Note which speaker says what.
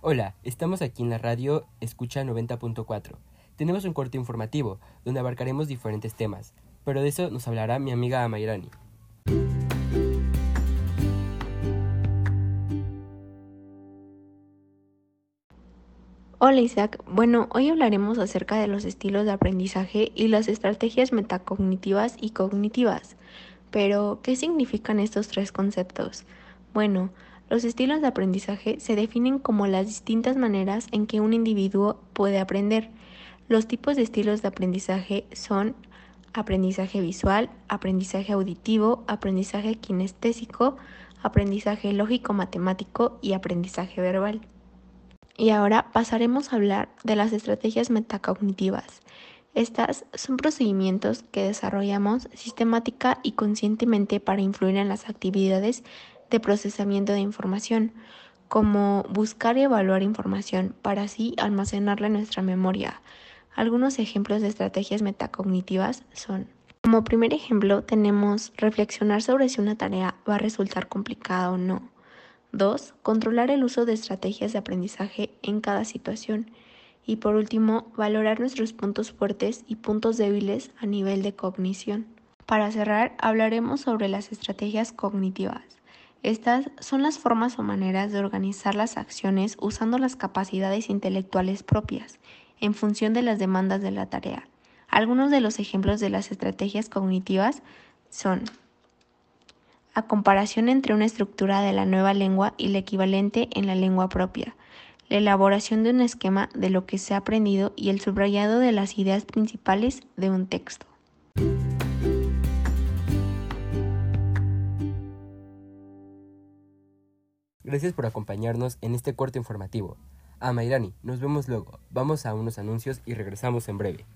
Speaker 1: Hola, estamos aquí en la radio Escucha 90.4. Tenemos un corte informativo donde abarcaremos diferentes temas, pero de eso nos hablará mi amiga Amairani.
Speaker 2: Hola Isaac, bueno, hoy hablaremos acerca de los estilos de aprendizaje y las estrategias metacognitivas y cognitivas. Pero, ¿qué significan estos tres conceptos? Bueno, los estilos de aprendizaje se definen como las distintas maneras en que un individuo puede aprender. Los tipos de estilos de aprendizaje son aprendizaje visual, aprendizaje auditivo, aprendizaje kinestésico, aprendizaje lógico-matemático y aprendizaje verbal. Y ahora pasaremos a hablar de las estrategias metacognitivas. Estas son procedimientos que desarrollamos sistemática y conscientemente para influir en las actividades de procesamiento de información, como buscar y evaluar información para así almacenarla en nuestra memoria. Algunos ejemplos de estrategias metacognitivas son como primer ejemplo tenemos reflexionar sobre si una tarea va a resultar complicada o no. 2. Controlar el uso de estrategias de aprendizaje en cada situación. Y por último, valorar nuestros puntos fuertes y puntos débiles a nivel de cognición. Para cerrar, hablaremos sobre las estrategias cognitivas. Estas son las formas o maneras de organizar las acciones usando las capacidades intelectuales propias, en función de las demandas de la tarea. Algunos de los ejemplos de las estrategias cognitivas son a comparación entre una estructura de la nueva lengua y la equivalente en la lengua propia, la elaboración de un esquema de lo que se ha aprendido y el subrayado de las ideas principales de un texto.
Speaker 1: Gracias por acompañarnos en este corte informativo. A Mayrani, nos vemos luego. Vamos a unos anuncios y regresamos en breve.